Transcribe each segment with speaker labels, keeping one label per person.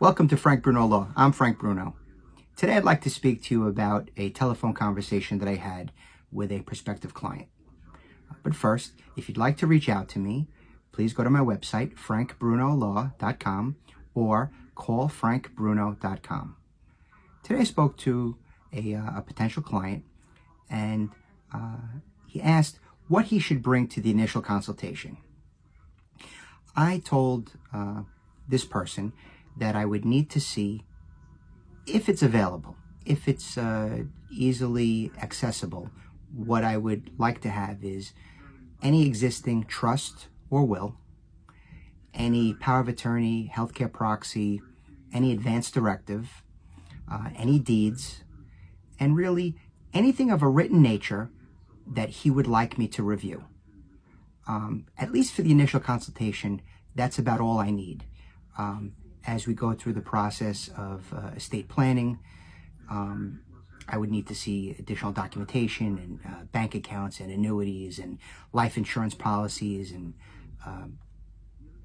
Speaker 1: Welcome to Frank Bruno Law. I'm Frank Bruno. Today I'd like to speak to you about a telephone conversation that I had with a prospective client. But first, if you'd like to reach out to me, please go to my website, frankbrunolaw.com or callfrankbruno.com. Today I spoke to a, uh, a potential client and uh, he asked what he should bring to the initial consultation. I told uh, this person that I would need to see if it's available, if it's uh, easily accessible. What I would like to have is any existing trust or will, any power of attorney, healthcare proxy, any advance directive, uh, any deeds, and really anything of a written nature that he would like me to review. Um, at least for the initial consultation, that's about all I need. Um, as we go through the process of uh, estate planning, um, I would need to see additional documentation and uh, bank accounts and annuities and life insurance policies and um,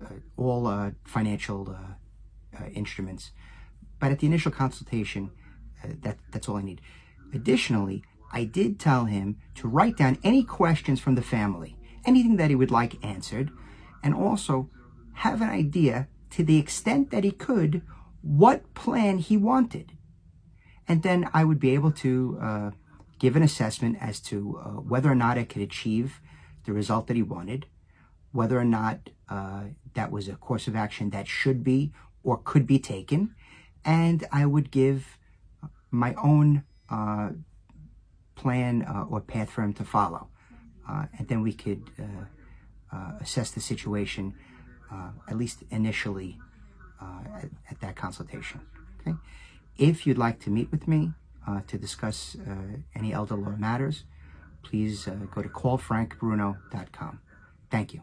Speaker 1: uh, all uh, financial uh, uh, instruments. But at the initial consultation, that, that's all I need. Additionally, I did tell him to write down any questions from the family, anything that he would like answered, and also have an idea to the extent that he could what plan he wanted. And then I would be able to uh, give an assessment as to uh, whether or not I could achieve the result that he wanted, whether or not uh, that was a course of action that should be or could be taken, and I would give my own uh, plan uh, or path for him to follow. Uh, and then we could assess the situation uh, at least initially uh, at, at, that consultation. Okay. If you'd like to meet with me uh, to discuss uh, any elder law matters, please uh, go to callfrankbruno.com. Thank you.